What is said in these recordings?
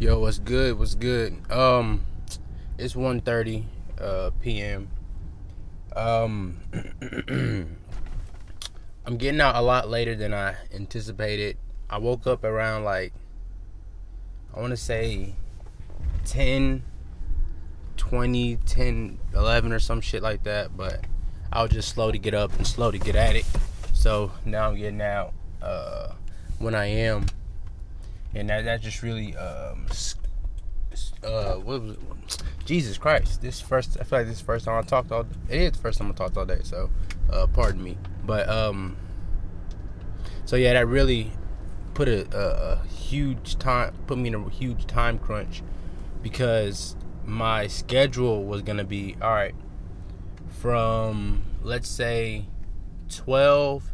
Yo, what's good? What's good? Um, it's 1.30 uh, p.m. Um, I'm getting out a lot later than I anticipated. I woke up around like I want to say 10, 20, 10, 11 or some shit like that. But I was just slow to get up and slow to get at it. So now I'm getting out uh, when I am and that that just really um uh what was it? Jesus Christ. This first I feel like this first time I talked all it is the first time I talked all day so uh pardon me. But um so yeah that really put a, a, a huge time put me in a huge time crunch because my schedule was gonna be all right from let's say 12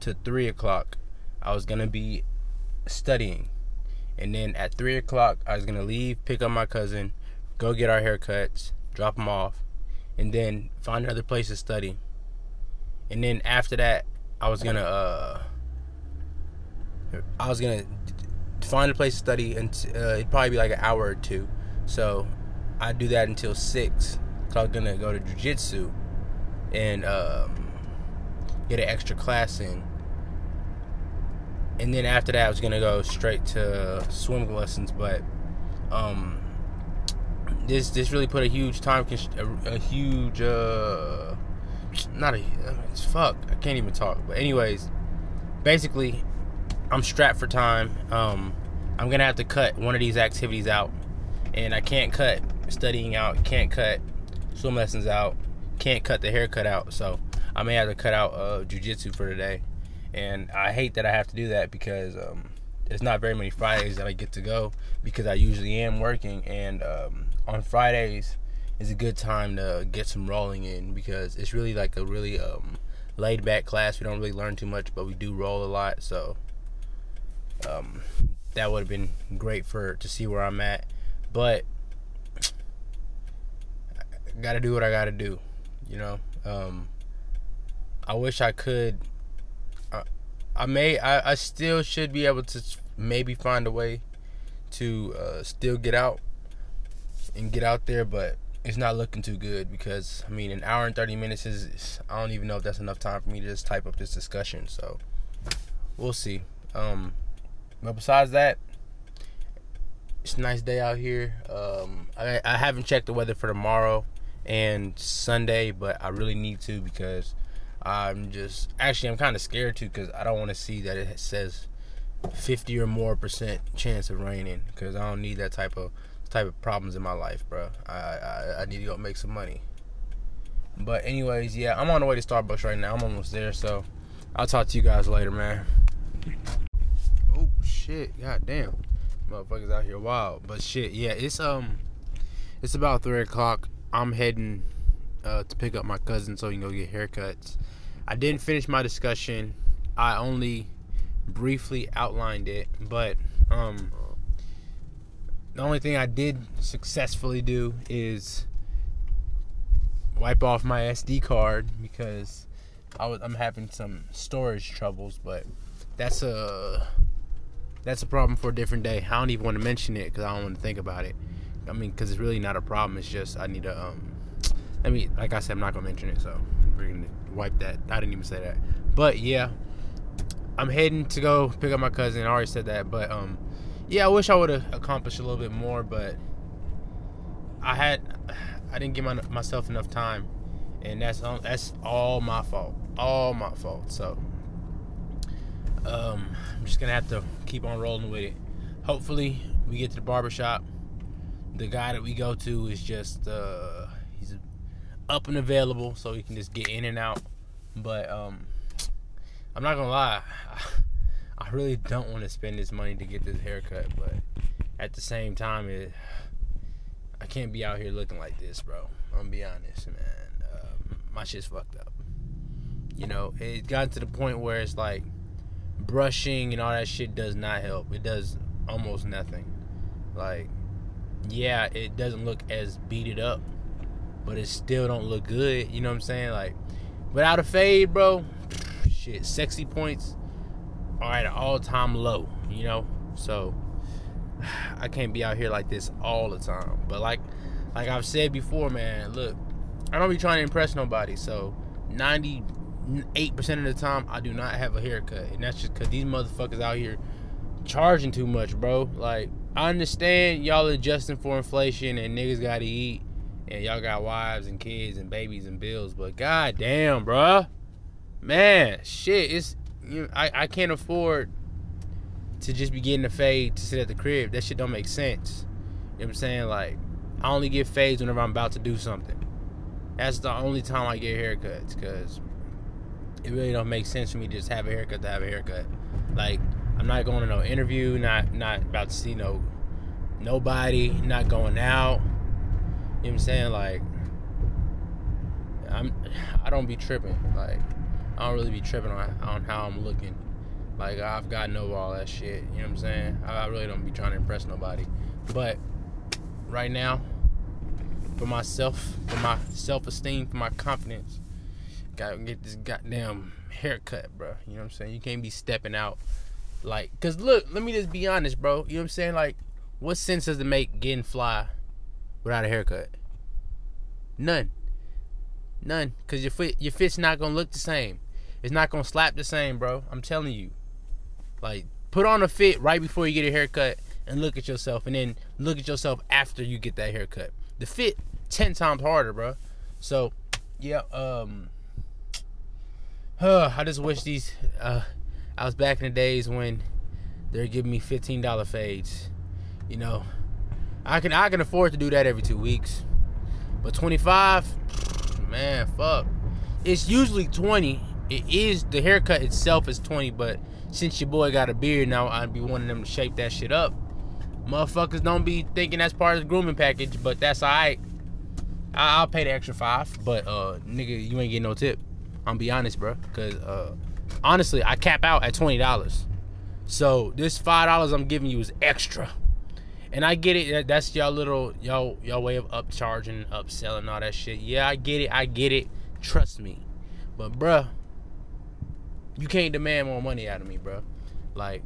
to 3 o'clock I was gonna be studying and then at three o'clock, I was gonna leave, pick up my cousin, go get our haircuts, drop them off, and then find another place to study. And then after that, I was gonna uh, I was gonna find a place to study, and uh, it'd probably be like an hour or two. So I'd do that until six. So I was gonna go to jujitsu and um, get an extra class in and then after that, I was gonna go straight to swimming lessons. But um, this this really put a huge time, a, a huge uh, not a it's fuck. I can't even talk. But anyways, basically, I'm strapped for time. Um, I'm gonna have to cut one of these activities out, and I can't cut studying out. Can't cut swim lessons out. Can't cut the haircut out. So I may have to cut out uh, jujitsu for today and I hate that I have to do that because um, there's not very many Fridays that I get to go because I usually am working, and um, on Fridays is a good time to get some rolling in because it's really like a really um, laid back class. We don't really learn too much, but we do roll a lot, so um, that would have been great for to see where I'm at, but. I gotta do what I gotta do, you know. Um, I wish I could I may I, I still should be able to maybe find a way to uh, still get out and get out there, but it's not looking too good because I mean an hour and thirty minutes is, I don't even know if that's enough time for me to just type up this discussion. So we'll see. Um, but besides that, it's a nice day out here. Um, I, I haven't checked the weather for tomorrow and Sunday, but I really need to because I'm just actually I'm kind of scared too because I don't want to see that it says 50 or more percent chance of raining because I don't need that type of type of problems in my life, bro. I, I I need to go make some money. But anyways, yeah, I'm on the way to Starbucks right now. I'm almost there, so I'll talk to you guys later, man. Oh shit, god damn, motherfuckers out here wild. But shit, yeah, it's um, it's about three o'clock. I'm heading uh, to pick up my cousin so he can go get haircuts. I didn't finish my discussion. I only briefly outlined it, but um, the only thing I did successfully do is wipe off my SD card because I was I'm having some storage troubles, but that's a that's a problem for a different day. I don't even want to mention it because I don't want to think about it. I mean, because it's really not a problem. It's just I need to um I mean, like I said, I'm not gonna mention it, so we're gonna wipe that. I didn't even say that. But yeah, I'm heading to go pick up my cousin. I already said that, but um, yeah, I wish I would have accomplished a little bit more, but I had, I didn't give my, myself enough time, and that's that's all my fault, all my fault. So um, I'm just gonna have to keep on rolling with it. Hopefully, we get to the barbershop. The guy that we go to is just uh up and available, so you can just get in and out. But um, I'm not gonna lie, I really don't want to spend this money to get this haircut. But at the same time, it I can't be out here looking like this, bro. I'm gonna be honest, man. Um, my shit's fucked up. You know, it got to the point where it's like brushing and all that shit does not help. It does almost nothing. Like, yeah, it doesn't look as beat up but it still don't look good. You know what I'm saying? Like without a fade, bro, shit, sexy points are at an all time low. You know, so I can't be out here like this all the time. But like like I've said before, man, look, I don't be trying to impress nobody. So 98% of the time, I do not have a haircut. And that's just because these motherfuckers out here charging too much, bro. Like, I understand y'all adjusting for inflation and niggas gotta eat. And y'all got wives and kids and babies and bills. But god damn, bro. Man, shit, it's you know, I, I can't afford to just be getting a fade to sit at the crib. That shit don't make sense. You know what I'm saying? Like, I only get fades whenever I'm about to do something. That's the only time I get haircuts because it really don't make sense for me to just have a haircut to have a haircut. Like, I'm not going to no interview, not not about to see no nobody, not going out. You know what I'm saying? Like, I'm I don't be tripping. Like, I don't really be tripping on on how I'm looking. Like I've gotten over all that shit. You know what I'm saying? I, I really don't be trying to impress nobody. But right now, for myself, for my self-esteem, for my confidence, gotta get this goddamn haircut, bro. You know what I'm saying? You can't be stepping out like, cause look, let me just be honest, bro. You know what I'm saying? Like, what sense does it make getting fly without a haircut? None. None. Cause your foot, your fit's not gonna look the same. It's not gonna slap the same, bro. I'm telling you. Like, put on a fit right before you get a haircut and look at yourself, and then look at yourself after you get that haircut. The fit ten times harder, bro. So, yeah. Um. huh, I just wish these. Uh, I was back in the days when they're giving me fifteen dollar fades. You know, I can I can afford to do that every two weeks, but twenty five, man, fuck. It's usually twenty. It is the haircut itself is twenty, but since your boy got a beard now, I'd be wanting them to shape that shit up. Motherfuckers don't be thinking that's part of the grooming package, but that's alright. I'll pay the extra five, but uh, nigga, you ain't getting no tip. I'm be honest, bro, because uh, honestly, I cap out at twenty dollars. So this five dollars I'm giving you is extra, and I get it. That's y'all little y'all y'all way of upcharging, upselling all that shit. Yeah, I get it. I get it. Trust me, but bruh, you can't demand more money out of me, bro. Like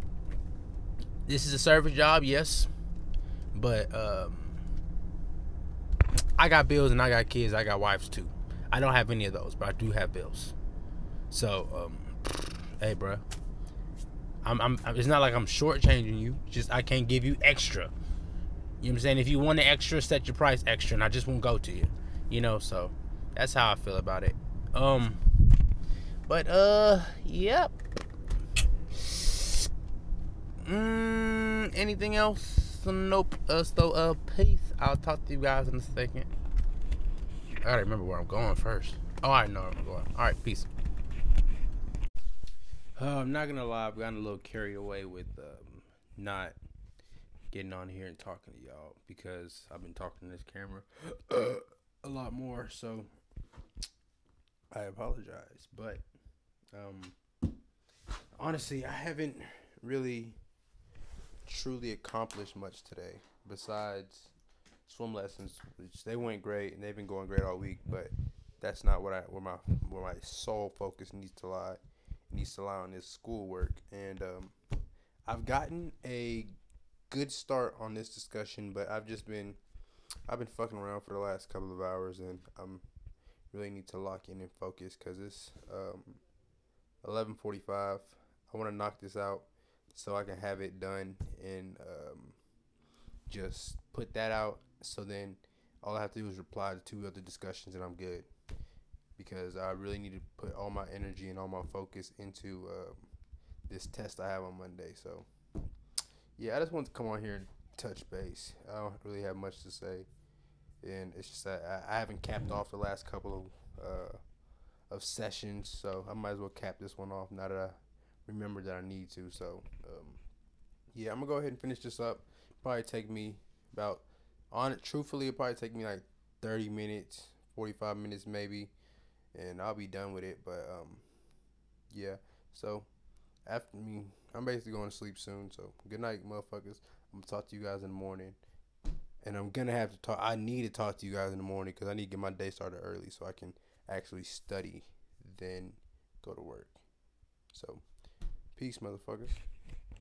this is a service job, yes, but um, I got bills and I got kids. I got wives too. I don't have any of those, but I do have bills. So, um, hey, bro, I'm, I'm. It's not like I'm shortchanging you. Just I can't give you extra. You know what I'm saying? If you want an extra, set your price extra, and I just won't go to you. You know, so that's how I feel about it. Um, but uh, yep. Mm, anything else? Nope. Uh, so uh, peace. I'll talk to you guys in a second. I gotta remember where I'm going first. Oh, I know where I'm going. All right, peace. Uh, I'm not gonna lie, I've gotten a little carried away with um, not getting on here and talking to y'all because I've been talking to this camera a lot more. So I apologize, but um, honestly, I haven't really truly accomplished much today besides swim lessons, which they went great and they've been going great all week. But that's not what I where my where my sole focus needs to lie. Needs to lie on this schoolwork, and um, I've gotten a good start on this discussion, but I've just been I've been fucking around for the last couple of hours, and I'm really need to lock in and focus because it's um, 11:45. I want to knock this out so I can have it done and um, just put that out. So then all I have to do is reply to two other discussions and I'm good. Because I really need to put all my energy and all my focus into um, this test I have on Monday. So yeah, I just wanted to come on here and touch base. I don't really have much to say, and it's just I, I haven't capped off the last couple of uh, of sessions, so I might as well cap this one off now that I remember that I need to. So, um, yeah, I'm gonna go ahead and finish this up. Probably take me about on it. Truthfully, it probably take me like 30 minutes, 45 minutes maybe, and I'll be done with it. But um, yeah. So after me, I'm basically going to sleep soon. So good night, motherfuckers. I'm gonna talk to you guys in the morning. And I'm gonna have to talk. I need to talk to you guys in the morning because I need to get my day started early so I can actually study, then go to work. So Peace, motherfuckers.